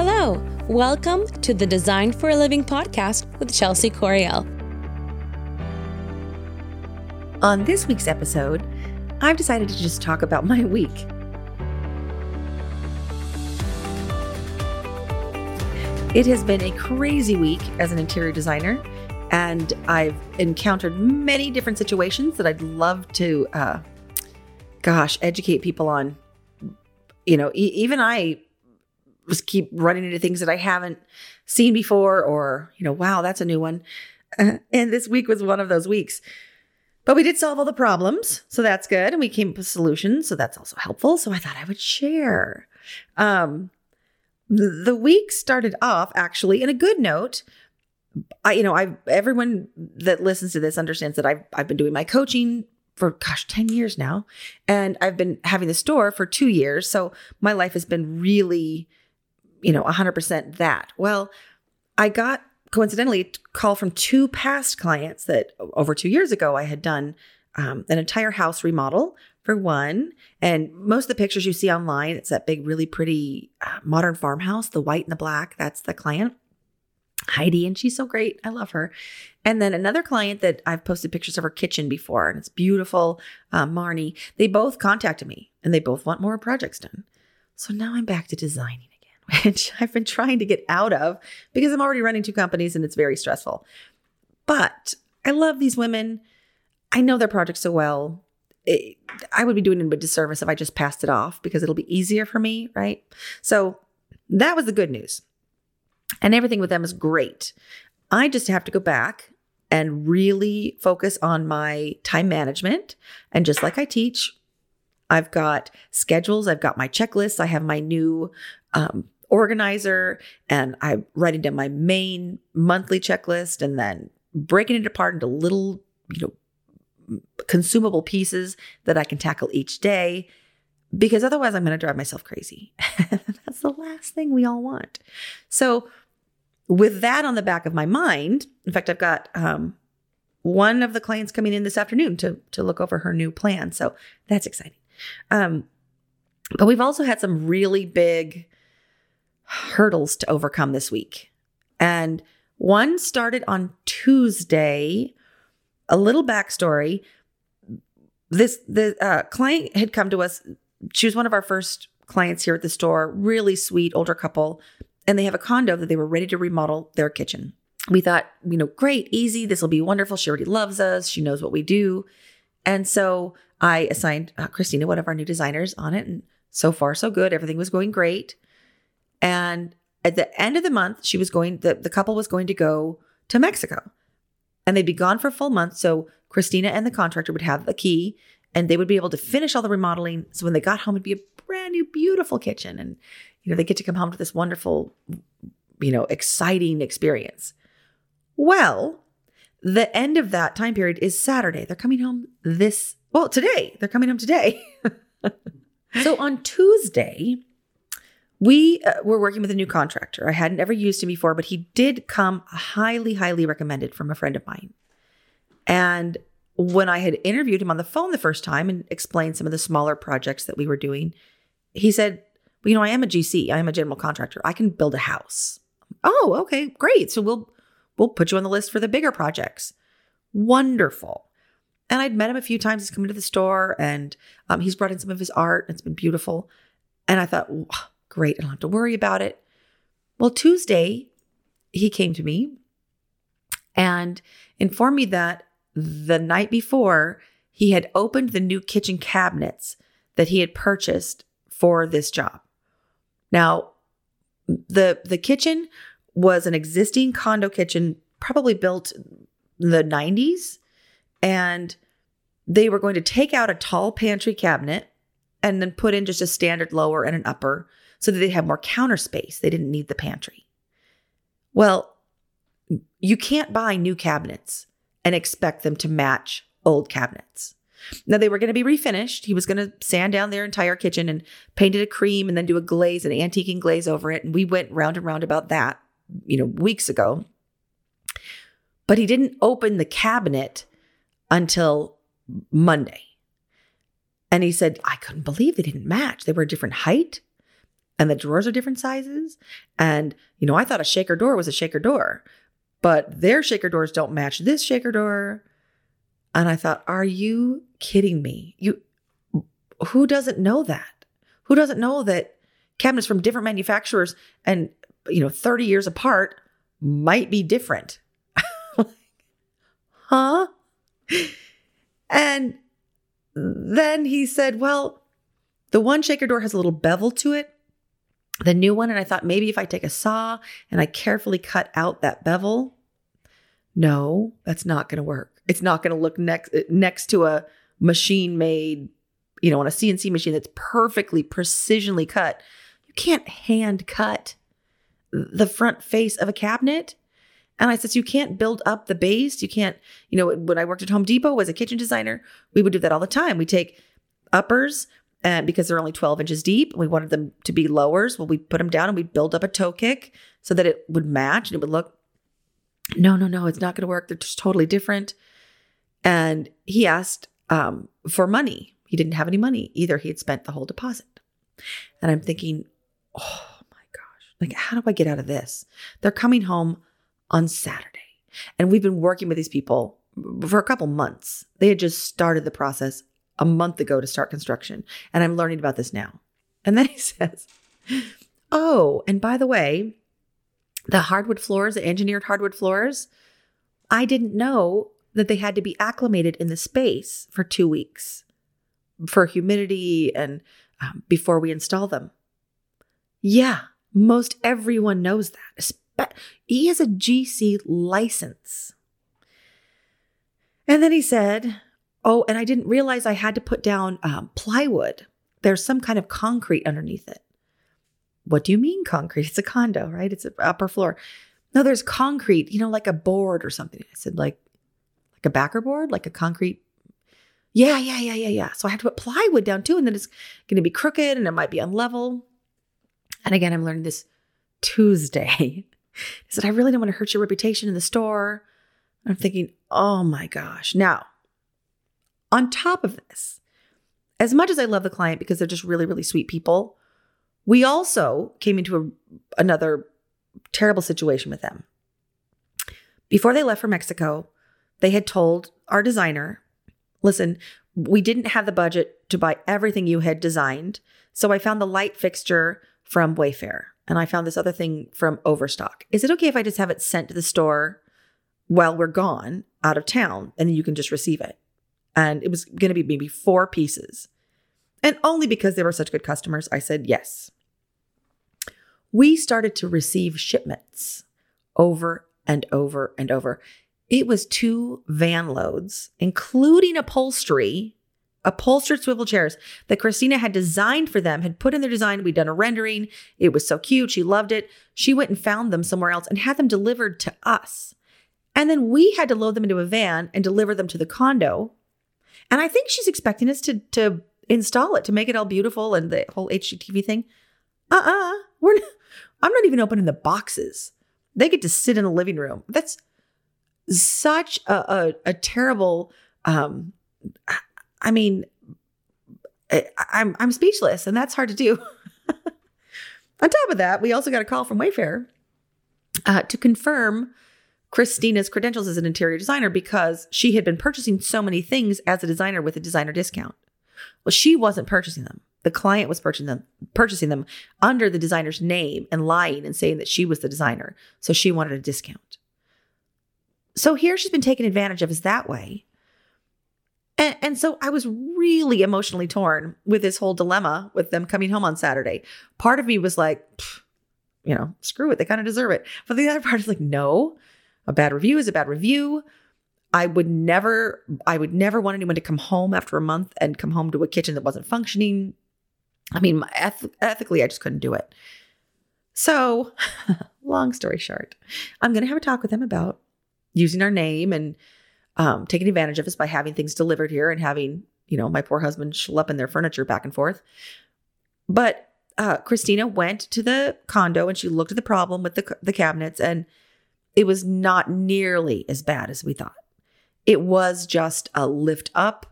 Hello, welcome to the Design for a Living podcast with Chelsea Coriel. On this week's episode, I've decided to just talk about my week. It has been a crazy week as an interior designer, and I've encountered many different situations that I'd love to, uh, gosh, educate people on. You know, e- even I just keep running into things that I haven't seen before, or, you know, wow, that's a new one. And this week was one of those weeks. But we did solve all the problems, so that's good. And we came up with solutions, so that's also helpful. So I thought I would share. Um, the week started off actually in a good note. I, you know, I everyone that listens to this understands that I've I've been doing my coaching for gosh 10 years now and I've been having the store for 2 years so my life has been really you know 100% that. Well, I got coincidentally a call from two past clients that over 2 years ago I had done um, an entire house remodel for one. And most of the pictures you see online, it's that big, really pretty uh, modern farmhouse, the white and the black. That's the client. Heidi, and she's so great. I love her. And then another client that I've posted pictures of her kitchen before, and it's beautiful, uh, Marnie. They both contacted me and they both want more projects done. So now I'm back to designing which I've been trying to get out of because I'm already running two companies and it's very stressful. But I love these women. I know their projects so well it, I would be doing them a disservice if I just passed it off because it'll be easier for me, right? So that was the good news. And everything with them is great. I just have to go back and really focus on my time management. And just like I teach, I've got schedules, I've got my checklists, I have my new um, organizer, and I'm writing down my main monthly checklist and then breaking it apart into little, you know, consumable pieces that I can tackle each day because otherwise I'm going to drive myself crazy. That's the last thing we all want. So, with that on the back of my mind, in fact, I've got um, one of the clients coming in this afternoon to to look over her new plan. So that's exciting. Um, but we've also had some really big hurdles to overcome this week, and one started on Tuesday a little backstory. This the uh, client had come to us. She was one of our first clients here at the store. Really sweet older couple, and they have a condo that they were ready to remodel their kitchen. We thought, you know, great, easy. This will be wonderful. She already loves us. She knows what we do, and so I assigned uh, Christina, one of our new designers, on it. And so far, so good. Everything was going great. And at the end of the month, she was going. the The couple was going to go to Mexico and they'd be gone for a full month. So Christina and the contractor would have the key and they would be able to finish all the remodeling. So when they got home, it'd be a brand new, beautiful kitchen. And, you know, they get to come home to this wonderful, you know, exciting experience. Well, the end of that time period is Saturday. They're coming home this, well, today. They're coming home today. so on Tuesday, we uh, were working with a new contractor. I hadn't ever used him before, but he did come highly, highly recommended from a friend of mine. And when I had interviewed him on the phone the first time and explained some of the smaller projects that we were doing, he said, well, you know, I am a GC. I am a general contractor. I can build a house. Oh, okay, great. So we'll we'll put you on the list for the bigger projects. Wonderful. And I'd met him a few times. He's come into the store and um, he's brought in some of his art. It's been beautiful. And I thought, Great. I don't have to worry about it. Well, Tuesday, he came to me and informed me that the night before, he had opened the new kitchen cabinets that he had purchased for this job. Now, the the kitchen was an existing condo kitchen, probably built in the 90s, and they were going to take out a tall pantry cabinet and then put in just a standard lower and an upper so that they have more counter space. They didn't need the pantry. Well, you can't buy new cabinets and expect them to match old cabinets. Now they were going to be refinished. He was going to sand down their entire kitchen and paint it a cream and then do a glaze, an antiquing glaze over it. And we went round and round about that, you know, weeks ago. But he didn't open the cabinet until Monday. And he said, I couldn't believe they didn't match. They were a different height. And the drawers are different sizes. And, you know, I thought a shaker door was a shaker door, but their shaker doors don't match this shaker door. And I thought, are you kidding me? You, who doesn't know that? Who doesn't know that cabinets from different manufacturers and, you know, 30 years apart might be different? huh? And then he said, well, the one shaker door has a little bevel to it the new one. And I thought maybe if I take a saw and I carefully cut out that bevel, no, that's not going to work. It's not going to look next eh, next to a machine made, you know, on a CNC machine that's perfectly precisionally cut. You can't hand cut the front face of a cabinet. And I said, so you can't build up the base. You can't, you know, when I worked at Home Depot as a kitchen designer, we would do that all the time. We take uppers, and because they're only 12 inches deep, we wanted them to be lowers. Well, we put them down and we build up a toe kick so that it would match and it would look. No, no, no, it's not going to work. They're just totally different. And he asked um, for money. He didn't have any money either. He had spent the whole deposit. And I'm thinking, oh my gosh, like, how do I get out of this? They're coming home on Saturday. And we've been working with these people for a couple months. They had just started the process a month ago to start construction. And I'm learning about this now. And then he says, Oh, and by the way, the hardwood floors, the engineered hardwood floors, I didn't know that they had to be acclimated in the space for two weeks for humidity and um, before we install them. Yeah, most everyone knows that. But He has a GC license. And then he said, Oh, and I didn't realize I had to put down um, plywood. There's some kind of concrete underneath it. What do you mean concrete? It's a condo, right? It's an upper floor. No, there's concrete, you know, like a board or something. I said, like, like a backer board, like a concrete. Yeah, yeah, yeah, yeah, yeah. So I have to put plywood down too, and then it's going to be crooked and it might be unlevel. And again, I'm learning this Tuesday. I said, I really don't want to hurt your reputation in the store. I'm thinking, oh my gosh. Now, on top of this, as much as I love the client because they're just really, really sweet people, we also came into a, another terrible situation with them. Before they left for Mexico, they had told our designer, listen, we didn't have the budget to buy everything you had designed. So I found the light fixture from Wayfair and I found this other thing from Overstock. Is it okay if I just have it sent to the store while we're gone out of town and then you can just receive it? And it was going to be maybe four pieces. And only because they were such good customers, I said yes. We started to receive shipments over and over and over. It was two van loads, including upholstery, upholstered swivel chairs that Christina had designed for them, had put in their design. We'd done a rendering. It was so cute. She loved it. She went and found them somewhere else and had them delivered to us. And then we had to load them into a van and deliver them to the condo and I think she's expecting us to to install it to make it all beautiful and the whole HGTV thing. Uh-uh. We're not, I'm not even opening the boxes. They get to sit in the living room. That's such a, a, a terrible um I mean I, I'm I'm speechless and that's hard to do. On top of that, we also got a call from Wayfair uh, to confirm Christina's credentials as an interior designer because she had been purchasing so many things as a designer with a designer discount. Well, she wasn't purchasing them. The client was purchasing them, purchasing them under the designer's name and lying and saying that she was the designer. So she wanted a discount. So here she's been taken advantage of is that way. And, and so I was really emotionally torn with this whole dilemma with them coming home on Saturday. Part of me was like, you know, screw it. They kind of deserve it. But the other part is like, no, a bad review is a bad review. I would never, I would never want anyone to come home after a month and come home to a kitchen that wasn't functioning. I mean, eth- ethically, I just couldn't do it. So, long story short, I'm going to have a talk with them about using our name and um, taking advantage of us by having things delivered here and having, you know, my poor husband schlepping their furniture back and forth. But uh, Christina went to the condo and she looked at the problem with the, the cabinets and it was not nearly as bad as we thought. It was just a lift up.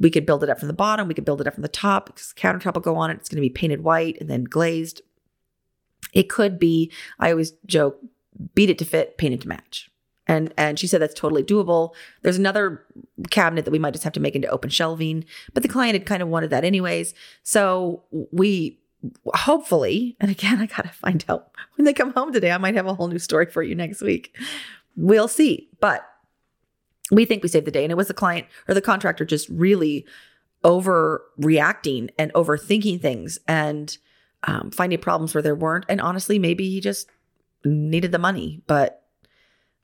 We could build it up from the bottom. We could build it up from the top because countertop will go on it. It's going to be painted white and then glazed. It could be, I always joke, beat it to fit, paint it to match. And and she said that's totally doable. There's another cabinet that we might just have to make into open shelving, but the client had kind of wanted that anyways. So we hopefully, and again, I gotta find out when they come home today. I might have a whole new story for you next week. We'll see. But we think we saved the day. And it was the client or the contractor just really overreacting and overthinking things and um, finding problems where there weren't. And honestly, maybe he just needed the money, but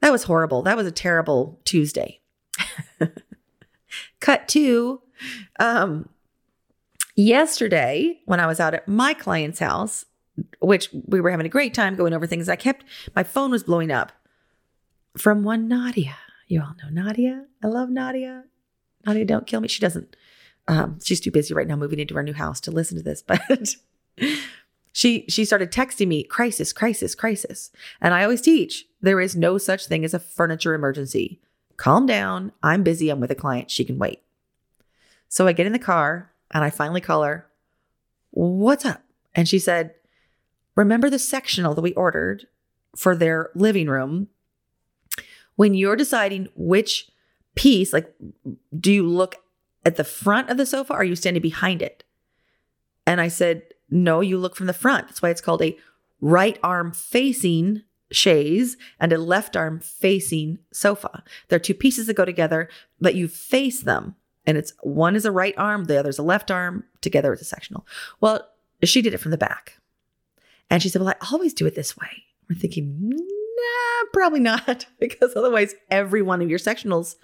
that was horrible. That was a terrible Tuesday. Cut to um, yesterday when I was out at my client's house, which we were having a great time going over things. I kept, my phone was blowing up from one Nadia. You all know Nadia. I love Nadia. Nadia, don't kill me. She doesn't. Um, she's too busy right now moving into our new house to listen to this, but she she started texting me crisis crisis crisis and i always teach there is no such thing as a furniture emergency calm down i'm busy i'm with a client she can wait so i get in the car and i finally call her what's up and she said remember the sectional that we ordered for their living room when you're deciding which piece like do you look at the front of the sofa or are you standing behind it and i said no, you look from the front. That's why it's called a right arm facing chaise and a left arm facing sofa. They're two pieces that go together, but you face them. And it's one is a right arm, the other's a left arm. Together it's a sectional. Well, she did it from the back. And she said, Well, I always do it this way. We're thinking, nah, probably not, because otherwise every one of your sectionals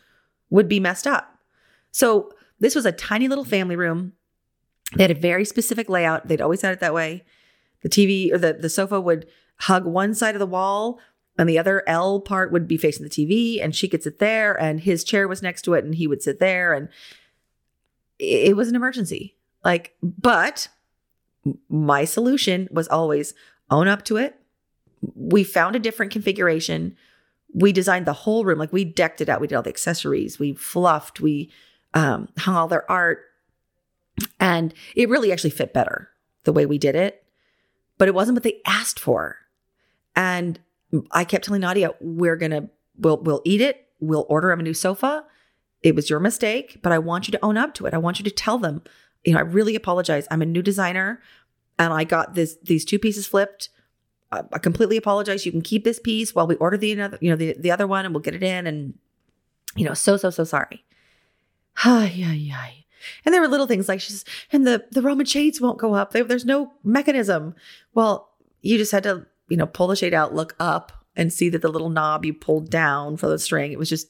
would be messed up. So this was a tiny little family room they had a very specific layout. They'd always had it that way. The TV or the, the sofa would hug one side of the wall and the other L part would be facing the TV and she could sit there and his chair was next to it and he would sit there and it was an emergency. Like, but my solution was always own up to it. We found a different configuration. We designed the whole room, like we decked it out. We did all the accessories, we fluffed, we um, hung all their art, and it really actually fit better the way we did it, but it wasn't what they asked for. And I kept telling Nadia, we're to, we'll, we'll eat it. We'll order them a new sofa. It was your mistake, but I want you to own up to it. I want you to tell them, you know, I really apologize. I'm a new designer and I got this, these two pieces flipped. I completely apologize. You can keep this piece while we order the another, you know, the, the other one and we'll get it in. And, you know, so, so, so sorry. Ay, ay, ay. And there were little things like she's, and the, the Roman shades won't go up. there's no mechanism. Well, you just had to, you know, pull the shade out, look up and see that the little knob you pulled down for the string, it was just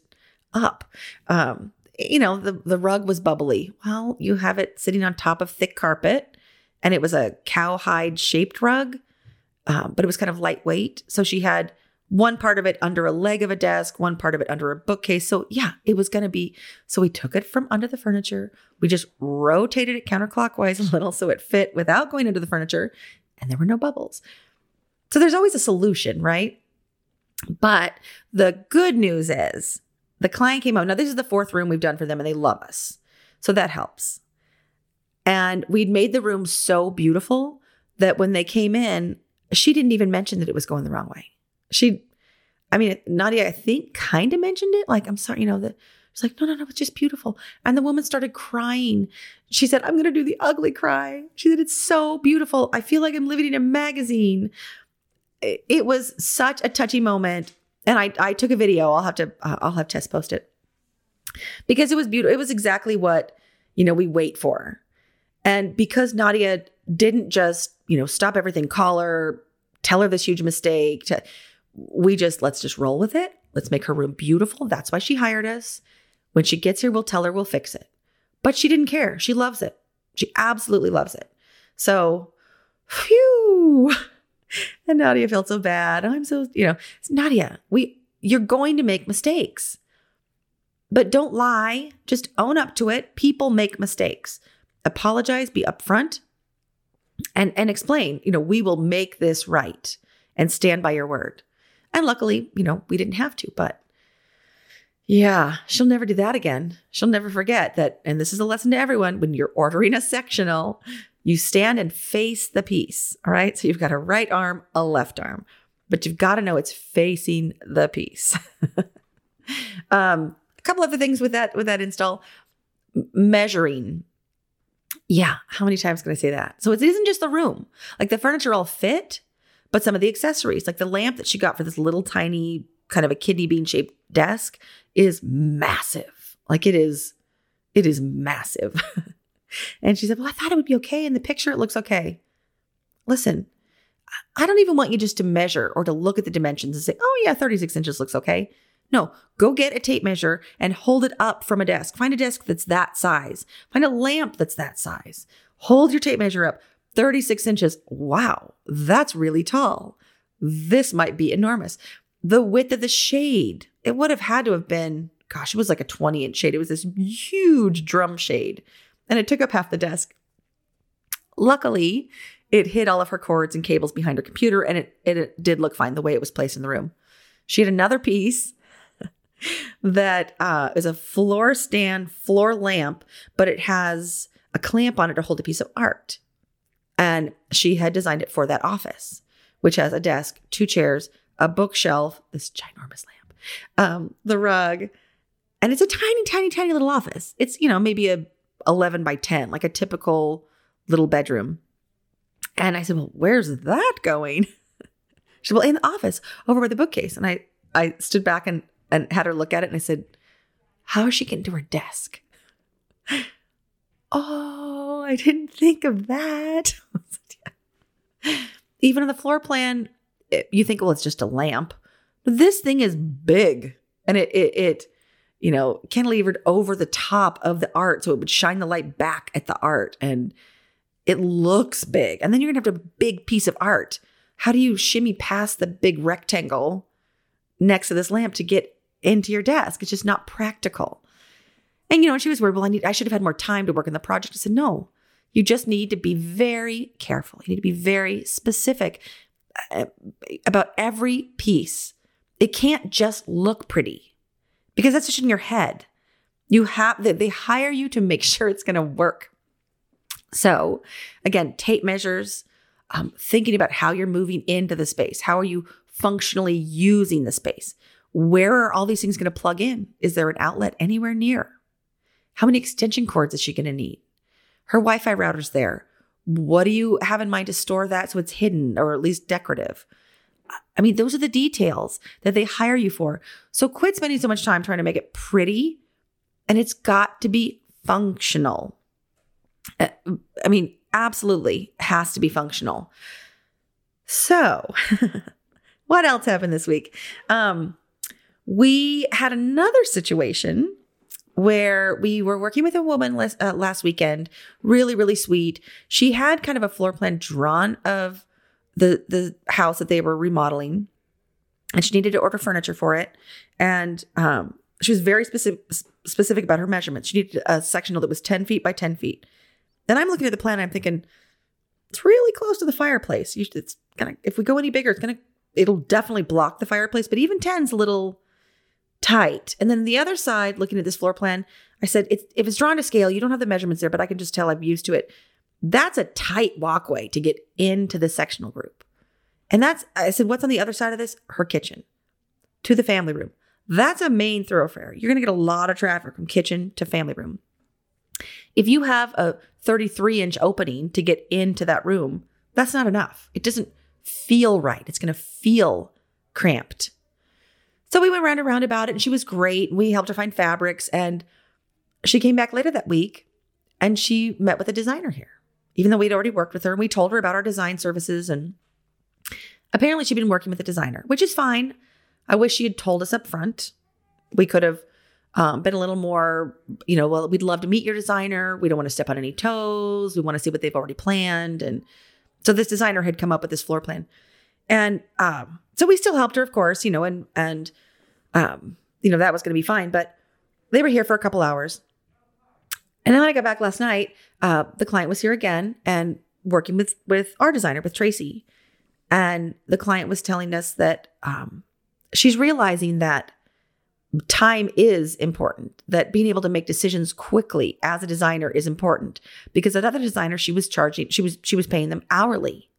up. Um, you know, the, the rug was bubbly. Well, you have it sitting on top of thick carpet and it was a cowhide shaped rug, um, but it was kind of lightweight. So she had one part of it under a leg of a desk, one part of it under a bookcase. So, yeah, it was going to be. So, we took it from under the furniture. We just rotated it counterclockwise a little so it fit without going under the furniture, and there were no bubbles. So, there's always a solution, right? But the good news is the client came out. Now, this is the fourth room we've done for them, and they love us. So, that helps. And we'd made the room so beautiful that when they came in, she didn't even mention that it was going the wrong way she, I mean, Nadia, I think, kind of mentioned it. Like, I'm sorry, you know, that she's like, no, no, no, it's just beautiful. And the woman started crying. She said, I'm going to do the ugly cry. She said, it's so beautiful. I feel like I'm living in a magazine. It, was such a touchy moment. And I, I took a video. I'll have to, I'll have Tess post it because it was beautiful. It was exactly what, you know, we wait for. And because Nadia didn't just, you know, stop everything, call her, tell her this huge mistake, to, we just let's just roll with it. Let's make her room beautiful. That's why she hired us. When she gets here, we'll tell her we'll fix it. But she didn't care. She loves it. She absolutely loves it. So, phew. And Nadia felt so bad. I'm so, you know, Nadia, we you're going to make mistakes. But don't lie. Just own up to it. People make mistakes. Apologize, be upfront, and and explain, you know, we will make this right and stand by your word. And luckily, you know, we didn't have to, but yeah, she'll never do that again. She'll never forget that. And this is a lesson to everyone when you're ordering a sectional, You stand and face the piece. All right. So you've got a right arm, a left arm, but you've got to know it's facing the piece. um, a couple other things with that with that install measuring yeah how many times can i say that so it isn't just the room like the furniture all fit but some of the accessories like the lamp that she got for this little tiny kind of a kidney bean shaped desk is massive like it is it is massive and she said well i thought it would be okay in the picture it looks okay listen i don't even want you just to measure or to look at the dimensions and say oh yeah 36 inches looks okay no, go get a tape measure and hold it up from a desk. Find a desk that's that size. Find a lamp that's that size. Hold your tape measure up 36 inches. Wow, that's really tall. This might be enormous. The width of the shade, it would have had to have been, gosh, it was like a 20 inch shade. It was this huge drum shade and it took up half the desk. Luckily, it hid all of her cords and cables behind her computer and it, it, did look fine the way it was placed in the room. She had another piece that uh, is a floor stand floor lamp, but it has a clamp on it to hold a piece of art. And she had designed it for that office, which has a desk, two chairs, a bookshelf, this ginormous lamp, um, the rug, and it's a tiny, tiny, tiny little office. It's you know maybe a 11 by 10, like a typical little bedroom. And I said, "Well, where's that going?" She said, "Well, in the office, over by the bookcase." And I I stood back and and had her look at it. And I said, How is she getting to her desk? oh, I didn't think of that. Even on the floor plan, it, you think, well, it's just a lamp. This thing is big and it, it, it, you know, cantilevered over the top of the art. So it would shine the light back at the art and it looks big. And then you're going to have a big piece of art. How do you shimmy past the big rectangle next to this lamp to get into your desk. It's just not practical. And you know, she was worried, well, I need I should have had more time to work on the project. I said, no, you just need to be very careful. You need to be very specific uh, about every piece. It can't just look pretty because that's just in your head. You have that they hire you to make sure it's going to work. So, again, tape measures, um, thinking about how you're moving into the space. How are you functionally using the space? Where are all these things going to plug in? Is there an outlet anywhere near? How many extension cords is she going to need? Her Wi Fi router's there. What do you have in mind to store that so it's hidden or at least decorative? I mean, those are the details that they hire you for. So quit spending so much time trying to make it pretty and it's got to be functional. Uh, I mean, absolutely has to be functional. So, what else happened this week? Um, we had another situation where we were working with a woman last, uh, last weekend, really, really sweet. She had kind of a floor plan drawn of the the house that they were remodeling, and she needed to order furniture for it. And um, she was very specific specific about her measurements. She needed a sectional that was ten feet by ten feet. Then I'm looking at the plan, I'm thinking it's really close to the fireplace. It's gonna if we go any bigger, it's gonna it'll definitely block the fireplace. But even 10's a little tight. And then the other side, looking at this floor plan, I said, it's, if it's drawn to scale, you don't have the measurements there, but I can just tell I'm used to it. That's a tight walkway to get into the sectional group. And that's, I said, what's on the other side of this? Her kitchen to the family room. That's a main thoroughfare. You're going to get a lot of traffic from kitchen to family room. If you have a 33 inch opening to get into that room, that's not enough. It doesn't feel right. It's going to feel cramped. So we went round and round about it and she was great. We helped her find fabrics and she came back later that week and she met with a designer here. Even though we'd already worked with her and we told her about our design services and apparently she'd been working with a designer, which is fine. I wish she had told us up front. We could have um, been a little more, you know, well, we'd love to meet your designer. We don't want to step on any toes. We want to see what they've already planned. And so this designer had come up with this floor plan. And um, so we still helped her, of course, you know, and and um, you know, that was gonna be fine. But they were here for a couple hours. And then when I got back last night, uh, the client was here again and working with with our designer, with Tracy. And the client was telling us that um, she's realizing that time is important, that being able to make decisions quickly as a designer is important because another designer, she was charging, she was, she was paying them hourly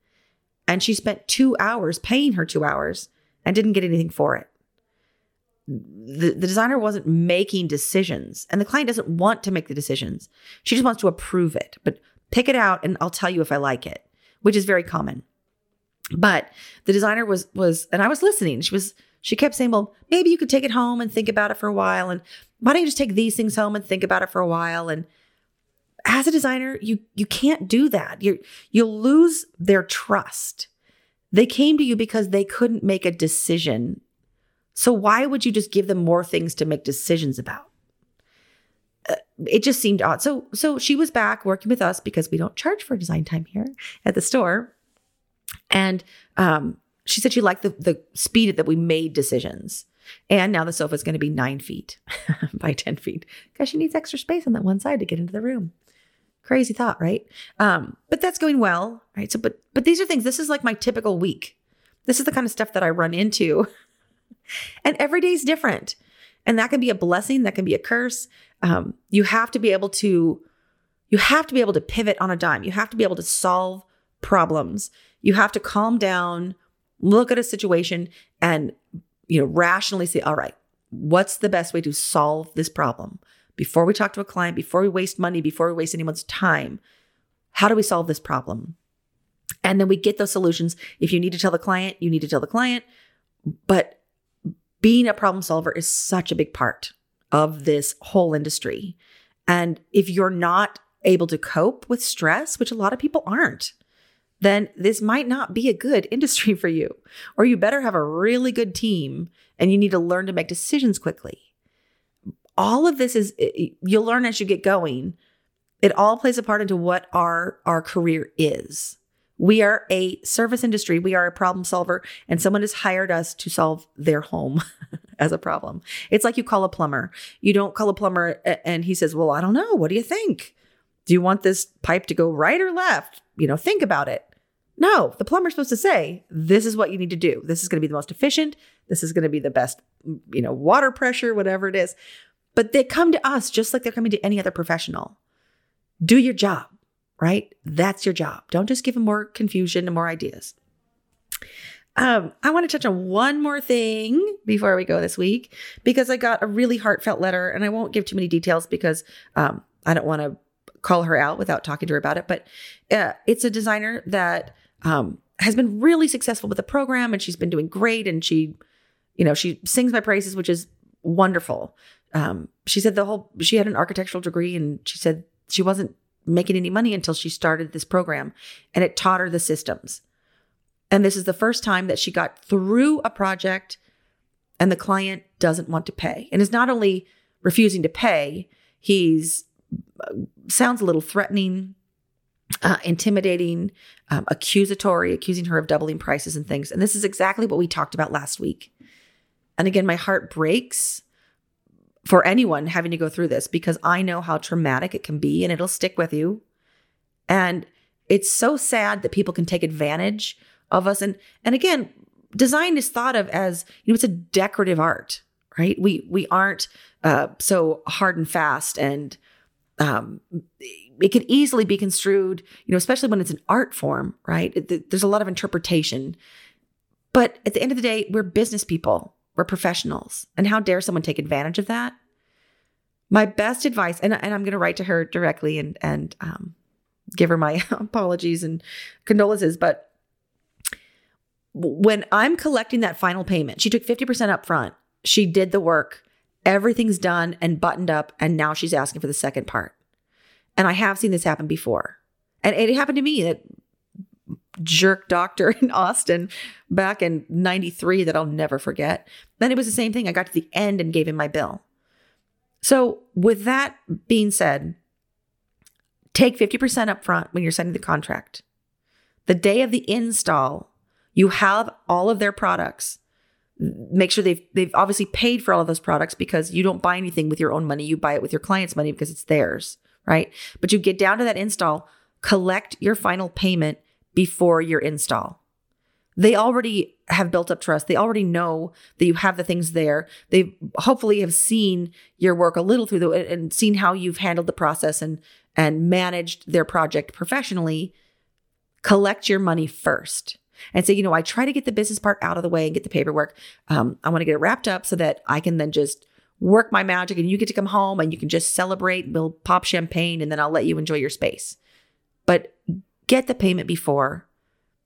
and she spent two hours paying her two hours and didn't get anything for it. The, the designer wasn't making decisions and the client doesn't want to make the decisions. She just wants to approve it, but pick it out and I'll tell you if I like it, which is very common. But the designer was, was, and I was listening. She was, she kept saying, well, maybe you could take it home and think about it for a while. And why don't you just take these things home and think about it for a while? And as a designer, you you can't do that. You you'll lose their trust. They came to you because they couldn't make a decision. So why would you just give them more things to make decisions about? Uh, it just seemed odd. So so she was back working with us because we don't charge for design time here at the store. And um, she said she liked the, the speed that we made decisions. And now the sofa is going to be nine feet by 10 feet because she needs extra space on that one side to get into the room. Crazy thought, right? Um, but that's going well, right? So, but but these are things. This is like my typical week. This is the kind of stuff that I run into, and every day is different, and that can be a blessing. That can be a curse. Um, you have to be able to, you have to be able to pivot on a dime. You have to be able to solve problems. You have to calm down, look at a situation, and you know rationally say, all right, what's the best way to solve this problem? before we talk to a client, before we waste money, before we waste anyone's time, how do we solve this problem? And then we get those solutions. If you need to tell the client, you need to tell the client. But being a problem solver is such a big part of this whole industry. And if you're not able to cope with stress, which a lot of people aren't, then this might not be a good industry for you. Or you better have a really good team and you need to learn to make decisions quickly all of this is you'll learn as you get going. It all plays a part into what our our career is. We are a service industry. We are a problem solver, and someone has hired us to solve their home as a problem. It's like you call a plumber. You don't call a plumber and he says, Well, I don't know. What do you think? Do you want this pipe to go right or left? You know, think about it. No, the plumber's supposed to say, This is what you need to do. This is going to be the most efficient. This is going to be the best, you know, water pressure, whatever it is. But they come to us just like they're coming to any other professional. Do your job, right? That's your job. Don't just give them more confusion and more ideas. Um, I want to touch on one more thing before we go this week because I got a really heartfelt letter, and I won't give too many details because um, I don't want to call her out without talking to her about it. But uh, it's a designer that um, has been really successful with the program, and she's been doing great. And she, you know, she sings my praises, which is wonderful um, she said the whole she had an architectural degree and she said she wasn't making any money until she started this program and it taught her the systems. And this is the first time that she got through a project and the client doesn't want to pay. And is not only refusing to pay he's uh, sounds a little threatening uh, intimidating um, accusatory accusing her of doubling prices and things. And this is exactly what we talked about last week. And again my heart breaks for anyone having to go through this because I know how traumatic it can be and it'll stick with you. And it's so sad that people can take advantage of us. And and again, design is thought of as you know it's a decorative art, right? We we aren't uh, so hard and fast, and um, it can easily be construed, you know, especially when it's an art form, right? It, there's a lot of interpretation. But at the end of the day, we're business people. We're professionals. And how dare someone take advantage of that? My best advice, and, and I'm going to write to her directly and, and um, give her my apologies and condolences, but when I'm collecting that final payment, she took 50% up front. She did the work. Everything's done and buttoned up. And now she's asking for the second part. And I have seen this happen before. And it happened to me that jerk doctor in Austin back in 93 that I'll never forget. Then it was the same thing. I got to the end and gave him my bill. So, with that being said, take 50% up front when you're signing the contract. The day of the install, you have all of their products. Make sure they've they've obviously paid for all of those products because you don't buy anything with your own money. You buy it with your client's money because it's theirs, right? But you get down to that install, collect your final payment before your install. they already have built up trust. They already know that you have the things there. They hopefully have seen your work a little through the and seen how you've handled the process and and managed their project professionally. Collect your money first and say, you know, I try to get the business part out of the way and get the paperwork. Um, I want to get it wrapped up so that I can then just work my magic and you get to come home and you can just celebrate. We'll pop champagne and then I'll let you enjoy your space. But get the payment before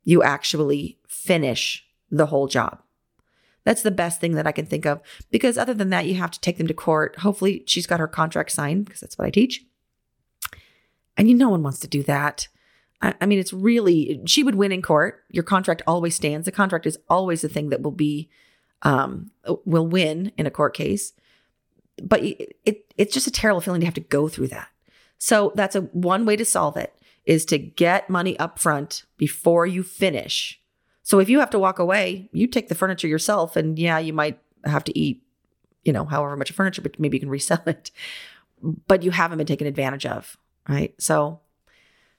you actually finish the whole job. That's the best thing that I can think of because other than that, you have to take them to court. Hopefully, she's got her contract signed because that's what I teach. And you, no one wants to do that. I, I mean, it's really, she would win in court. Your contract always stands. The contract is always the thing that will be, um, will win in a court case. But it, it it's just a terrible feeling to have to go through that. So that's a one way to solve it is to get money up front before you finish. So if you have to walk away, you take the furniture yourself and yeah, you might have to eat, you know, however much furniture, but maybe you can resell it. But you haven't been taken advantage of, right? So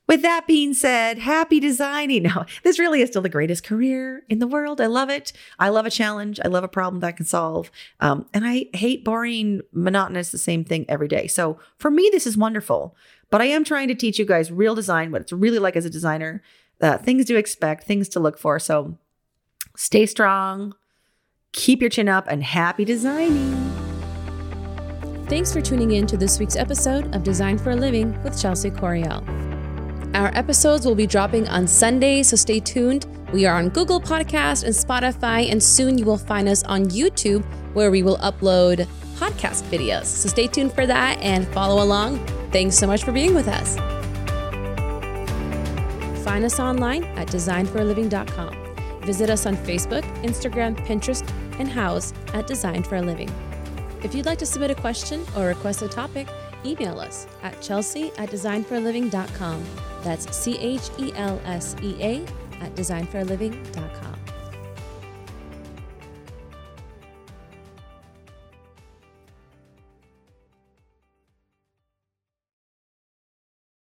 with that being said, happy designing. Now, this really is still the greatest career in the world. I love it. I love a challenge. I love a problem that I can solve. Um, and I hate boring, monotonous, the same thing every day. So for me, this is wonderful. But I am trying to teach you guys real design, what it's really like as a designer, uh, things to expect, things to look for. So stay strong, keep your chin up, and happy designing. Thanks for tuning in to this week's episode of Design for a Living with Chelsea Coriel. Our episodes will be dropping on Sunday, so stay tuned. We are on Google Podcast and Spotify, and soon you will find us on YouTube where we will upload podcast videos. So stay tuned for that and follow along. Thanks so much for being with us. Find us online at designforaliving.com. Visit us on Facebook, Instagram, Pinterest, and Houzz at Design for a Living. If you'd like to submit a question or request a topic, email us at chelsea at designforaliving.com. That's C H E L S E A at designforaliving.com.